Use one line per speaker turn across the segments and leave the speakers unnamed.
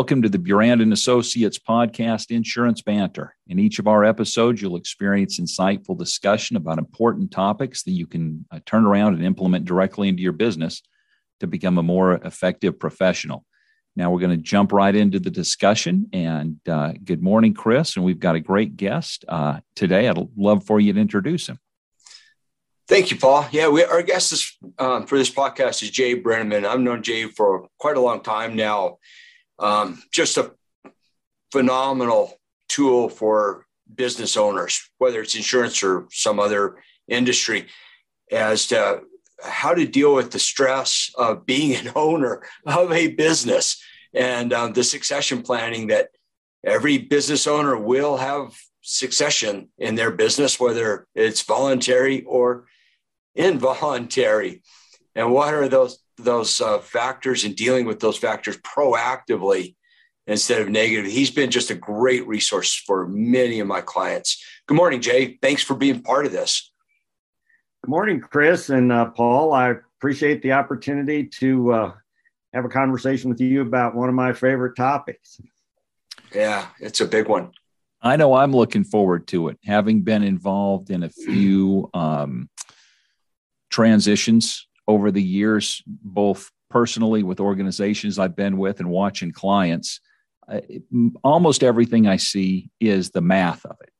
Welcome to the Burand and Associates podcast, Insurance Banter. In each of our episodes, you'll experience insightful discussion about important topics that you can uh, turn around and implement directly into your business to become a more effective professional. Now we're going to jump right into the discussion. And uh, good morning, Chris. And we've got a great guest uh, today. I'd love for you to introduce him.
Thank you, Paul. Yeah, we, our guest is, um, for this podcast is Jay Brenneman. I've known Jay for quite a long time now um, just a phenomenal tool for business owners, whether it's insurance or some other industry, as to how to deal with the stress of being an owner of a business and um, the succession planning that every business owner will have succession in their business, whether it's voluntary or involuntary. And what are those those uh, factors and dealing with those factors proactively instead of negative. He's been just a great resource for many of my clients. Good morning, Jay. Thanks for being part of this.
Good morning, Chris and uh, Paul. I appreciate the opportunity to uh, have a conversation with you about one of my favorite topics.
Yeah, it's a big one.
I know I'm looking forward to it, having been involved in a few um, transitions over the years, both personally with organizations I've been with and watching clients, uh, almost everything I see is the math of it.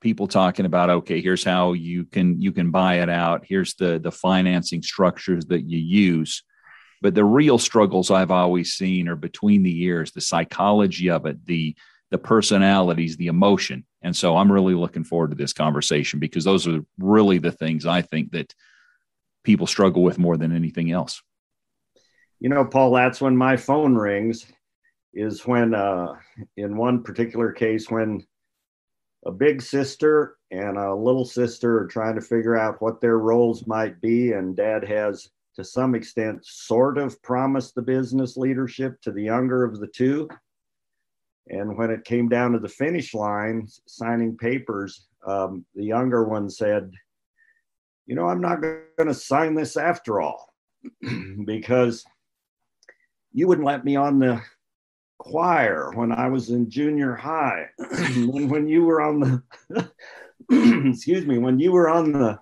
People talking about, okay, here's how you can you can buy it out. Here's the the financing structures that you use. But the real struggles I've always seen are between the years, the psychology of it, the the personalities, the emotion. And so I'm really looking forward to this conversation because those are really the things I think that people struggle with more than anything else.
You know, Paul, that's when my phone rings, is when, uh, in one particular case, when a big sister and a little sister are trying to figure out what their roles might be, and dad has, to some extent, sort of promised the business leadership to the younger of the two. And when it came down to the finish line, signing papers, um, the younger one said, you know, I'm not going to sign this after all because you wouldn't let me on the choir when I was in junior high. when, when you were on the, excuse me, when you were on the,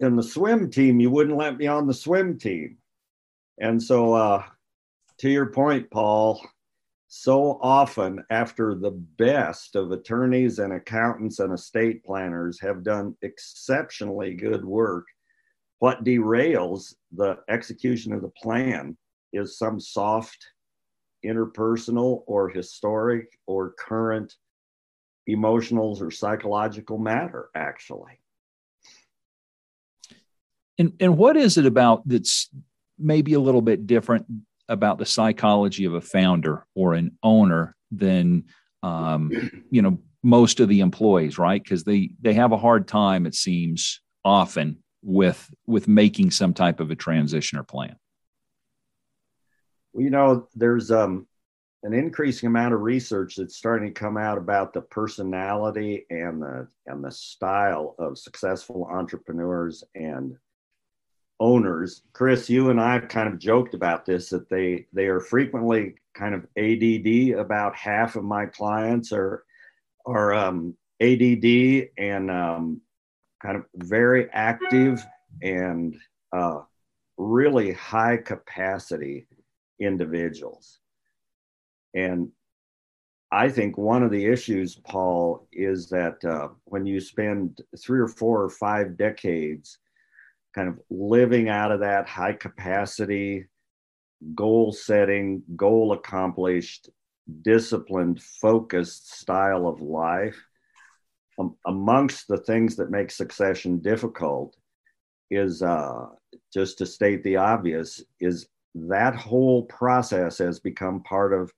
in the swim team, you wouldn't let me on the swim team. And so, uh, to your point, Paul, so often after the best of attorneys and accountants and estate planners have done exceptionally good work what derails the execution of the plan is some soft interpersonal or historic or current emotional or psychological matter actually.
And and what is it about that's maybe a little bit different about the psychology of a founder or an owner than um, you know most of the employees, right? Because they they have a hard time, it seems, often with with making some type of a transition or plan.
Well, you know, there's um, an increasing amount of research that's starting to come out about the personality and the and the style of successful entrepreneurs and owners. Chris, you and I have kind of joked about this that they they are frequently kind of ADD. About half of my clients are are um, ADD and um, kind of very active and uh, really high capacity individuals. And I think one of the issues, Paul, is that uh, when you spend three or four or five decades kind of living out of that high capacity, goal setting, goal accomplished, disciplined, focused style of life. Um, amongst the things that make succession difficult is uh, just to state the obvious is that whole process has become part of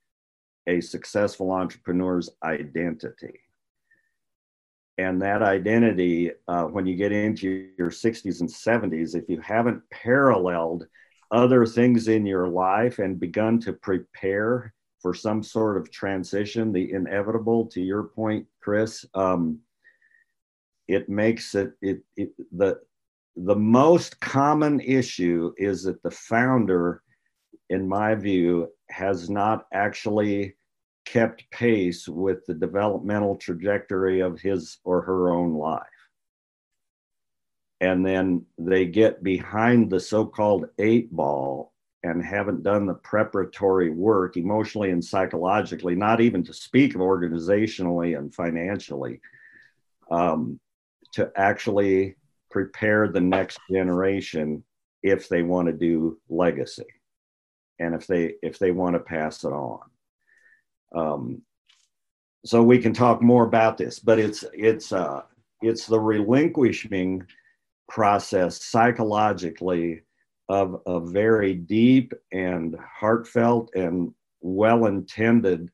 a successful entrepreneur's identity and that identity uh, when you get into your 60s and 70s if you haven't paralleled other things in your life and begun to prepare for some sort of transition the inevitable to your point chris um, it makes it, it, it the the most common issue is that the founder in my view, has not actually kept pace with the developmental trajectory of his or her own life. And then they get behind the so called eight ball and haven't done the preparatory work emotionally and psychologically, not even to speak of organizationally and financially, um, to actually prepare the next generation if they want to do legacy and if they if they want to pass it on um, so we can talk more about this but it's it's uh it's the relinquishing process psychologically of a very deep and heartfelt and well intended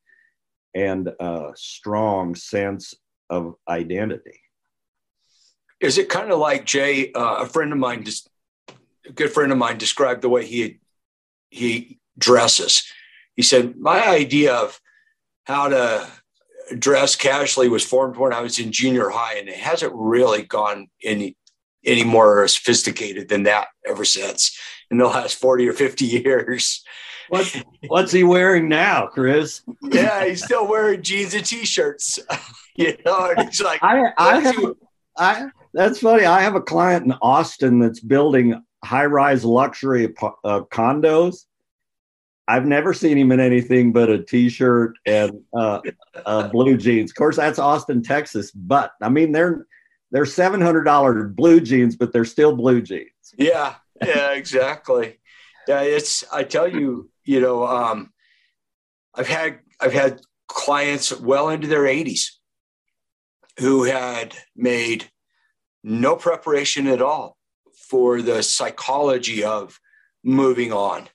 and uh, strong sense of identity.
Is it kind of like Jay, uh, a friend of mine, just a good friend of mine, described the way he he dresses. He said, "My idea of how to dress casually was formed when I was in junior high, and it hasn't really gone any any more sophisticated than that ever since in the last 40 or 50 years.
What, what's he wearing now, Chris?
yeah, he's still wearing jeans and t-shirts. you know, and he's like,
I, I have, I, that's funny. I have a client in Austin that's building high-rise luxury uh, condos. I've never seen him in anything but a t-shirt and uh, uh, blue jeans. Of course, that's Austin, Texas. But I mean, they're they're seven hundred dollar blue jeans, but they're still blue jeans.
Yeah, yeah, exactly. Yeah, it's. I tell you, you know, um, I've had I've had clients well into their eighties who had made no preparation at all for the psychology of moving on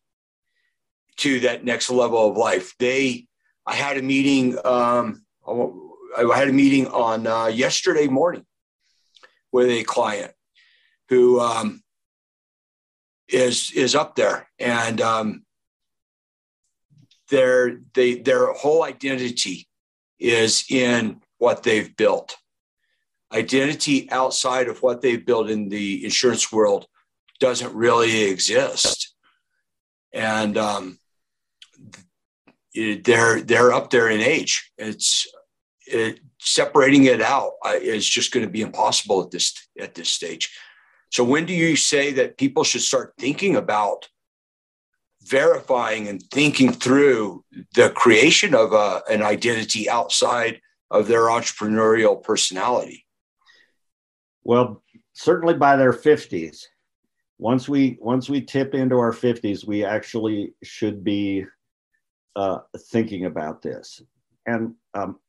to that next level of life. They, I had a meeting. Um, I had a meeting on uh, yesterday morning with a client who um, is is up there, and um, their they their whole identity is in what they've built. Identity outside of what they've built in the insurance world doesn't really exist, and um, they're they're up there in age. It's it, separating it out uh, is just going to be impossible at this at this stage. So when do you say that people should start thinking about verifying and thinking through the creation of a, an identity outside of their entrepreneurial personality?
Well, certainly by their 50s. Once we once we tip into our 50s, we actually should be uh, thinking about this. And um,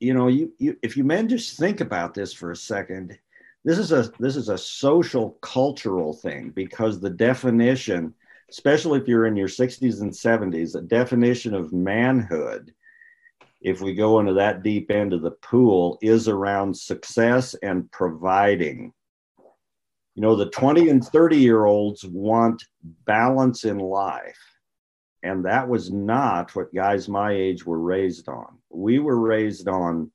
you know, you, you if you men just think about this for a second, this is a this is a social cultural thing because the definition, especially if you're in your 60s and 70s, the definition of manhood, if we go into that deep end of the pool, is around success and providing. You know, the 20 and 30 year olds want balance in life and that was not what guys my age were raised on. We were raised on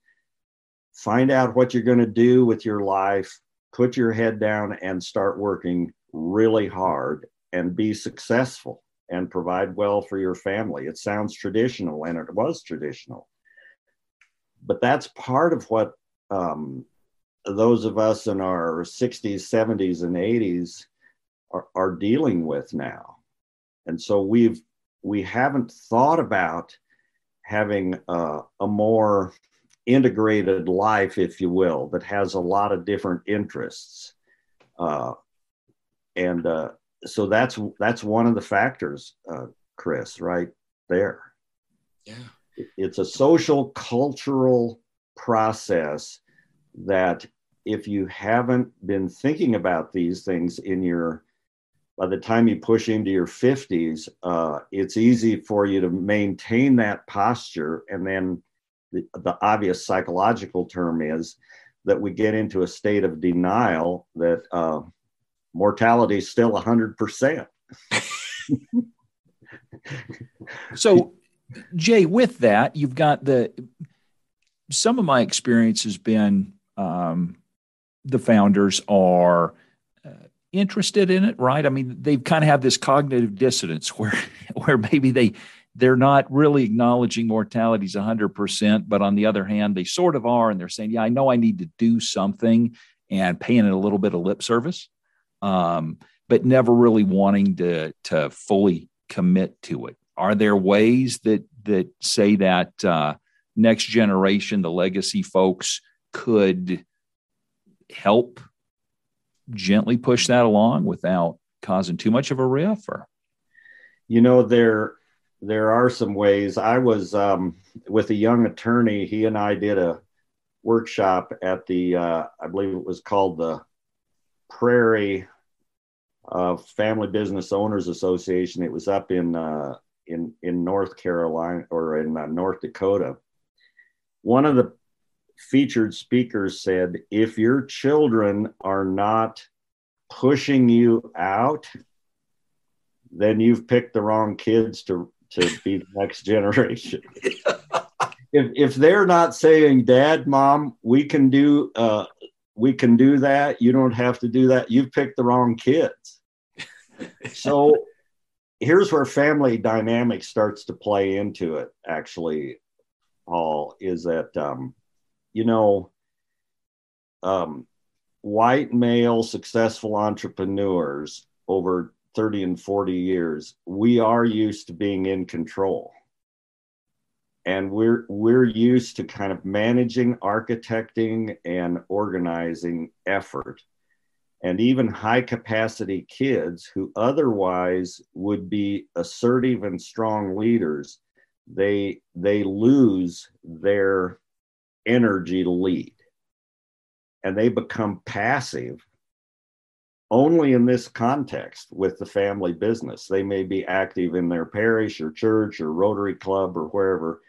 find out what you're going to do with your life, put your head down and start working really hard and be successful and provide well for your family. It sounds traditional and it was traditional. But that's part of what um, those of us in our 60s, 70s, and 80s are, are dealing with now. And so we've we haven't thought about having a, a more integrated life, if you will, that has a lot of different interests. Uh, and uh, so that's that's one of the factors, uh, Chris, right there.
Yeah,
it's a social cultural process that if you haven't been thinking about these things in your by the time you push into your 50s, uh, it's easy for you to maintain that posture. And then the, the obvious psychological term is that we get into a state of denial that uh, mortality is still 100%.
so, Jay, with that, you've got the some of my experience has been um, the founders are interested in it, right? I mean, they've kind of have this cognitive dissonance where where maybe they they're not really acknowledging mortality is 100%, but on the other hand, they sort of are. And they're saying, yeah, I know I need to do something and paying it a little bit of lip service, um, but never really wanting to, to fully commit to it. Are there ways that, that say that uh, next generation, the legacy folks, could help gently push that along without causing too much of a riff or?
You know there there are some ways. I was um, with a young attorney he and i did a workshop at the uh, i believe it was called the prairie uh, family business owners association. It was up in uh, in in north carolina or in uh, north dakota. One of the featured speakers said if your children are not pushing you out, then you've picked the wrong kids to, to be the next generation. if, if they're not saying, Dad, Mom, we can do uh, we can do that, you don't have to do that, you've picked the wrong kids. so here's where family dynamic starts to play into it, actually, Paul, is that um, you know, um, white male successful entrepreneurs over 30 and 40 years, we are used to being in control. And we're we're used to kind of managing, architecting, and organizing effort. And even high capacity kids who otherwise would be assertive and strong leaders, they they lose their energy lead. And they become passive only in this context with the family business. They may be active in their parish or church or Rotary Club or wherever,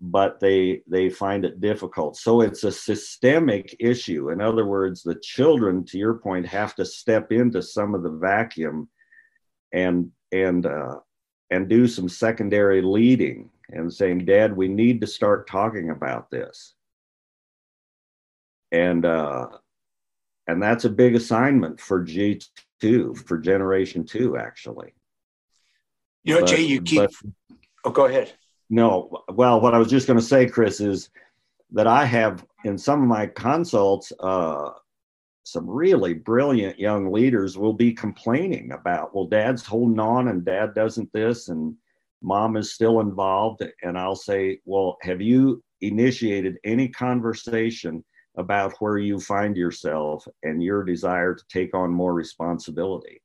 but they they find it difficult. So it's a systemic issue. In other words, the children, to your point, have to step into some of the vacuum and and uh, and do some secondary leading and saying, Dad, we need to start talking about this. And uh, and that's a big assignment for G2, for generation two, actually.
You know, but, Jay, you keep but, oh go ahead.
No, well, what I was just going to say, Chris, is that I have in some of my consults, uh, some really brilliant young leaders will be complaining about, well, dad's holding on and dad doesn't this, and mom is still involved and i'll say well have you initiated any conversation about where you find yourself and your desire to take on more responsibility?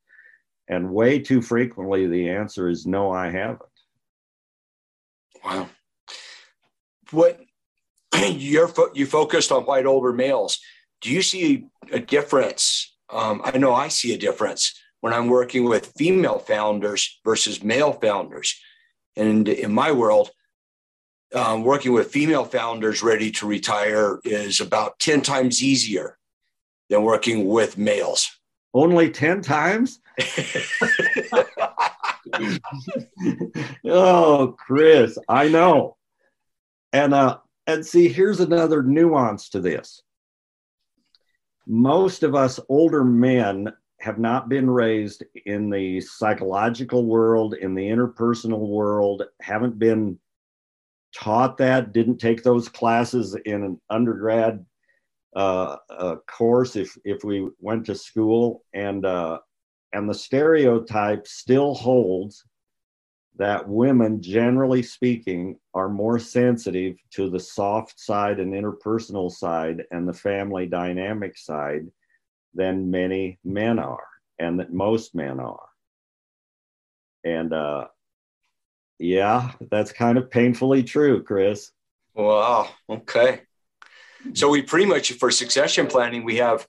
And way too frequently the answer is no i haven't.
Wow. What you're fo- you focused on white older males. Do you see a difference? Um, i know i see a difference when i'm working with female founders versus male founders and in my world, um, working with female founders ready to retire is about 10 times easier than working with males.
Only 10 times? oh, Chris, I know. And uh and see here's another nuance to this. Most of us older men have not been raised in the psychological world, in the interpersonal world, haven't been taught that, didn't take those classes in an undergrad uh, uh, course if if we went to school, and uh, and the stereotype still holds that women, generally speaking, are more sensitive to the soft side and interpersonal side and the family dynamic side than many men are, and that most men are. And uh, yeah, that's kind of painfully true, Chris.
Wow. Okay. So we pretty much for succession planning, we have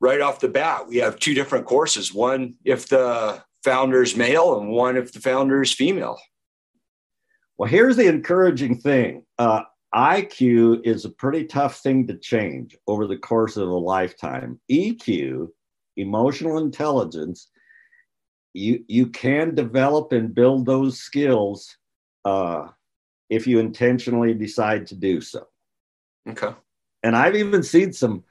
right off the bat, we have two different courses. One if the founder is male, and one if the founder is female.
Well, here's the encouraging thing. Uh, IQ is a pretty tough thing to change over the course of a lifetime. EQ, emotional intelligence, you you can develop and build those skills uh, if you intentionally decide to do so.
Okay.
And I've even seen some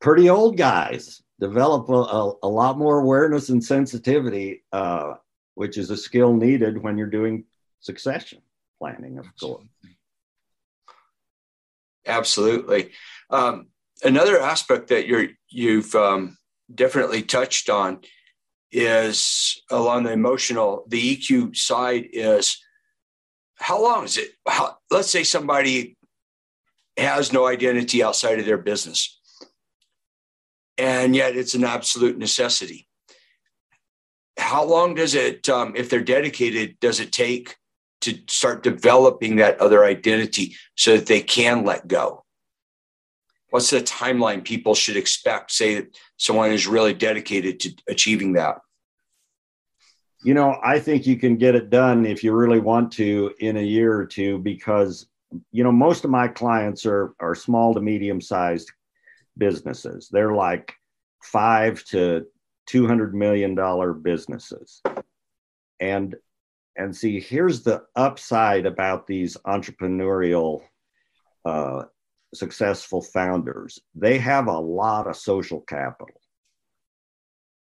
pretty old guys develop a, a, lot more awareness and sensitivity, uh, which is a skill needed when you're doing succession planning, of course.
Absolutely. Um, another aspect that you're you've um, definitely touched on is along the emotional, the EQ side is how long is it? How, let's say somebody has no identity outside of their business, and yet it's an absolute necessity. How long does it, um, if they're dedicated, does it take to start developing that other identity so that they can let go? What's the timeline people should expect? Say that someone is really dedicated to achieving that.
You know, I think you can get it done if you really want to in a year or two because you know most of my clients are are small to medium sized businesses. They're like 5 to 200 million dollar businesses. And and see here's the upside about these entrepreneurial uh, successful founders. They have a lot of social capital.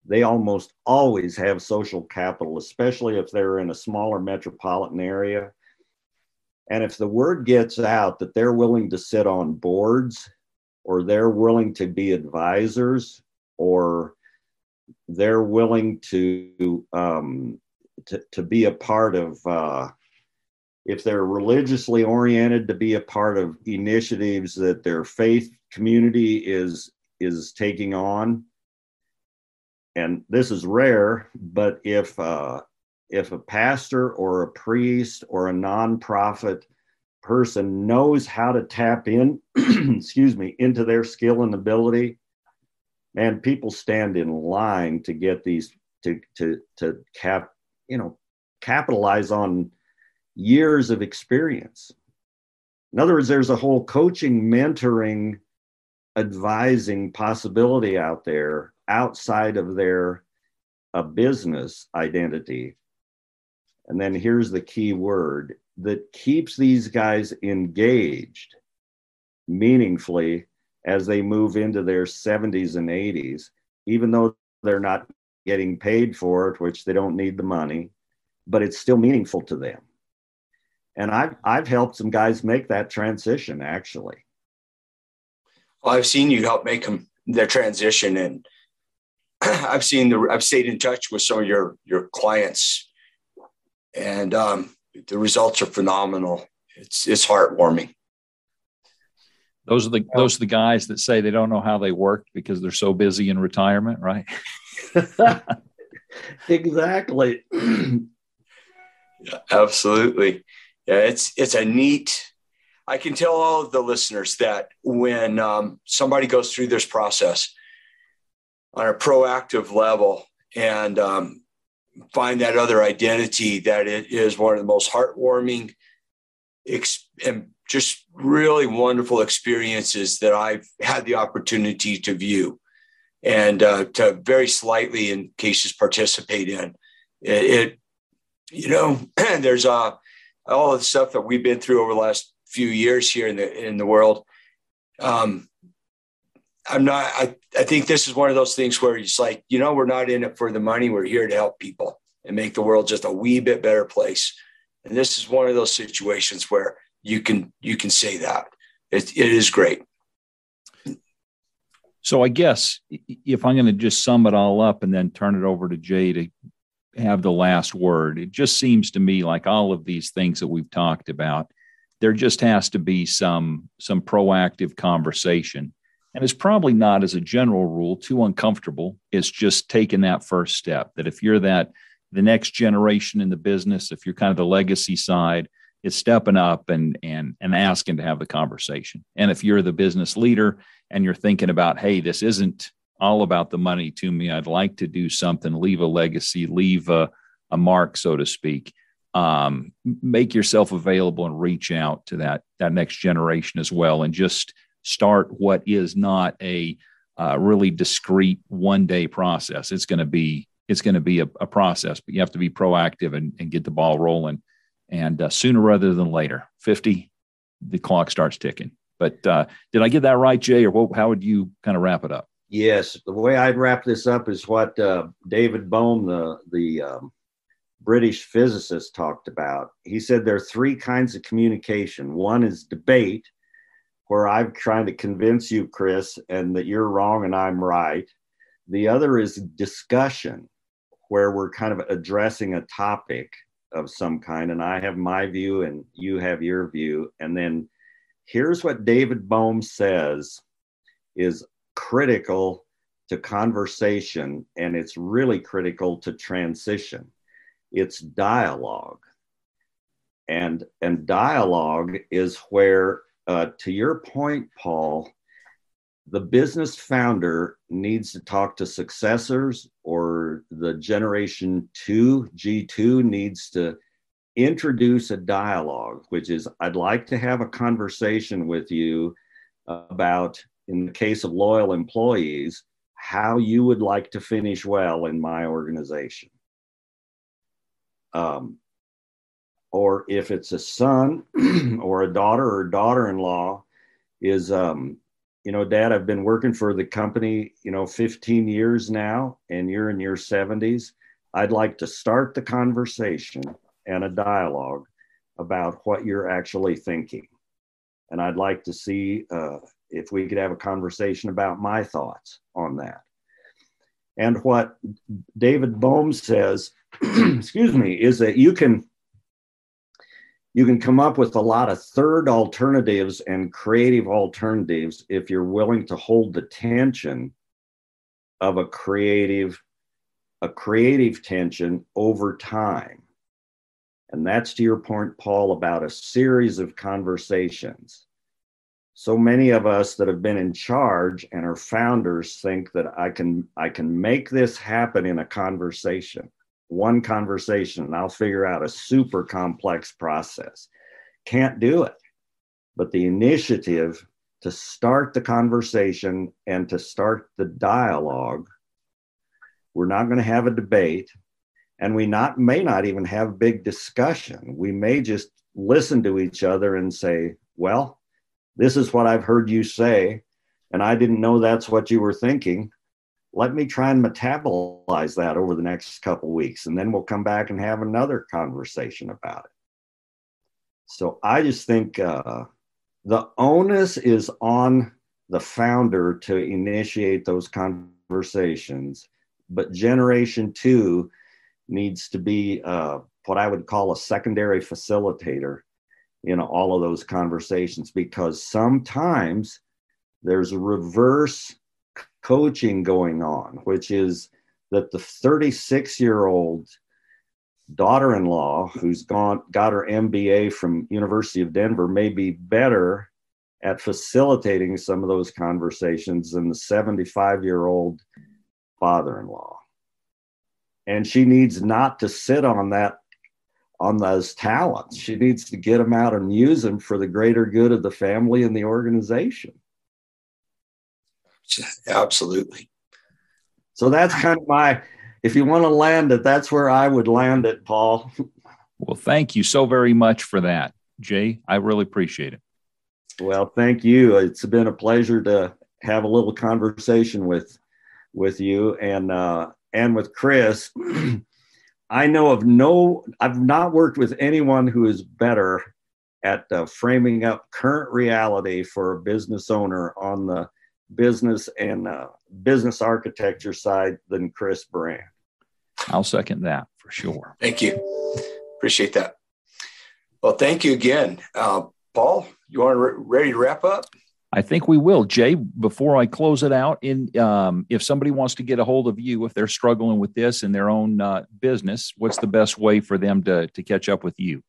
They almost always have social capital especially if they're in a smaller metropolitan area. And if the word gets out that they're willing to sit on boards or they're willing to be advisors or they're willing to um, to, to be a part of uh, if they're religiously oriented to be a part of initiatives that their faith community is is taking on and this is rare but if uh, if a pastor or a priest or a nonprofit person knows how to tap in excuse me into their skill and ability and people stand in line to get these to to to cap you know capitalize on years of experience. In other words there's a whole coaching mentoring advising possibility out there outside of their a business identity. And then here's the key word that keeps these guys engaged meaningfully as they move into their 70s and 80s even though they're not getting paid for it, which they don't need the money, but it's still meaningful to them. And I've, I've helped some guys make that transition actually.
Well, I've seen you help make them their transition and I've seen the, I've stayed in touch with some of your, your clients and um, the results are phenomenal. It's, it's heartwarming.
Those are the, those are the guys that say they don't know how they work because they're so busy in retirement, right?
exactly.
yeah, absolutely. Yeah, it's it's a neat. I can tell all of the listeners that when um, somebody goes through this process on a proactive level and um, find that other identity, that it is one of the most heartwarming ex- and just really wonderful experiences that I've had the opportunity to view and uh, to very slightly in cases participate in. It, it you know there's uh, all the stuff that we've been through over the last few years here in the in the world. Um, i'm not I, I think this is one of those things where it's like you know we're not in it for the money. We're here to help people and make the world just a wee bit better place. And this is one of those situations where you can you can say that. It, it is great
so I guess if I'm going to just sum it all up and then turn it over to Jay to have the last word, it just seems to me like all of these things that we've talked about, there just has to be some some proactive conversation. And it's probably not as a general rule too uncomfortable. It's just taking that first step. That if you're that the next generation in the business, if you're kind of the legacy side, it's stepping up and and and asking to have the conversation. And if you're the business leader and you're thinking about, hey, this isn't all about the money to me. I'd like to do something, leave a legacy, leave a, a mark, so to speak. Um, make yourself available and reach out to that that next generation as well, and just start what is not a uh, really discrete one day process. It's going to be it's going to be a, a, process, but you have to be proactive and, and get the ball rolling. And uh, sooner rather than later, fifty, the clock starts ticking. But uh, did I get that right, Jay, or what, how would you kind of wrap it up?
Yes, the way I'd wrap this up is what uh, David Bohm, the the um, British physicist, talked about. He said there are three kinds of communication. One is debate, where I'm trying to convince you, Chris, and that you're wrong and I'm right. The other is discussion, where we're kind of addressing a topic of some kind, and I have my view and you have your view. And then here's what David Bohm says is critical to conversation and it's really critical to transition. It's dialogue. And, and dialogue is where, uh, to your point, Paul, the business founder needs to talk to successors or the generation two, G2 needs to introduce a dialogue, which is I'd like to have a conversation with you about in the case of loyal employees, how you would like to finish well in my organization. Um, or if it's a son or a daughter or daughter in law, is, um, you know, dad, I've been working for the company, you know, 15 years now, and you're in your 70s. I'd like to start the conversation and a dialogue about what you're actually thinking. And I'd like to see uh, if we could have a conversation about my thoughts on that. And what David Bohm says, excuse me, is that you can you can come up with a lot of third alternatives and creative alternatives if you're willing to hold the tension of a creative a creative tension over time. And that's to your point, Paul, about a series of conversations so many of us that have been in charge and are founders think that I can I can make this happen in a conversation, one conversation, and I'll figure out a super complex process. Can't do it. But the initiative to start the conversation and to start the dialogue, we're not going to have a debate and we not may not even have big discussion. We may just listen to each other and say, well, this is what I've heard you say, and I didn't know that's what you were thinking. Let me try and metabolize that over the next couple weeks, and then we'll come back and have another conversation about it. So I just think uh, the onus is on the founder to initiate those conversations, but generation two needs to be uh, what I would call a secondary facilitator in all of those conversations because sometimes there's a reverse coaching going on, which is that the 36 year old daughter-in-law who's gone got her MBA from University of Denver may be better at facilitating some of those conversations than the 75 year old father-in-law. And she needs not to sit on that on those talents. She needs to get them out and use them for the greater good of the family and the organization.
Absolutely.
So that's kind of my, if you want to land it, that's where I would land it, Paul.
Well, thank you so very much for that, Jay. I really appreciate it.
Well, thank you. It's been a pleasure to have a little conversation with with you and uh, and with Chris. I know of no, I've not worked with anyone who is better at uh, framing up current reality for a business owner on the business and uh, business architecture side than Chris Burand.
I'll second that for sure.
Thank you. Appreciate that. Well, thank you again. Uh, Paul, you want to re- ready to wrap up?
I think we will. Jay, before I close it out, in um, if somebody wants to get a hold of you, if they're struggling with this in their own uh, business, what's the best way for them to, to catch up with you?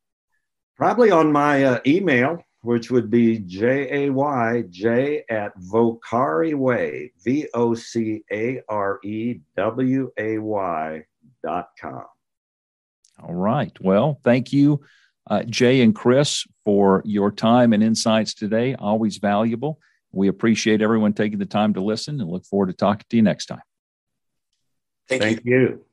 Probably on my uh, email, which would be J A Y J at Vocare Way, V O C A R E W A Y dot com.
All right. Well, thank you uh, Jay and Chris, for your time and insights today. Always valuable. We appreciate everyone taking the time to listen and look forward to talking to you next time.
Thank,
Thank
you.
you.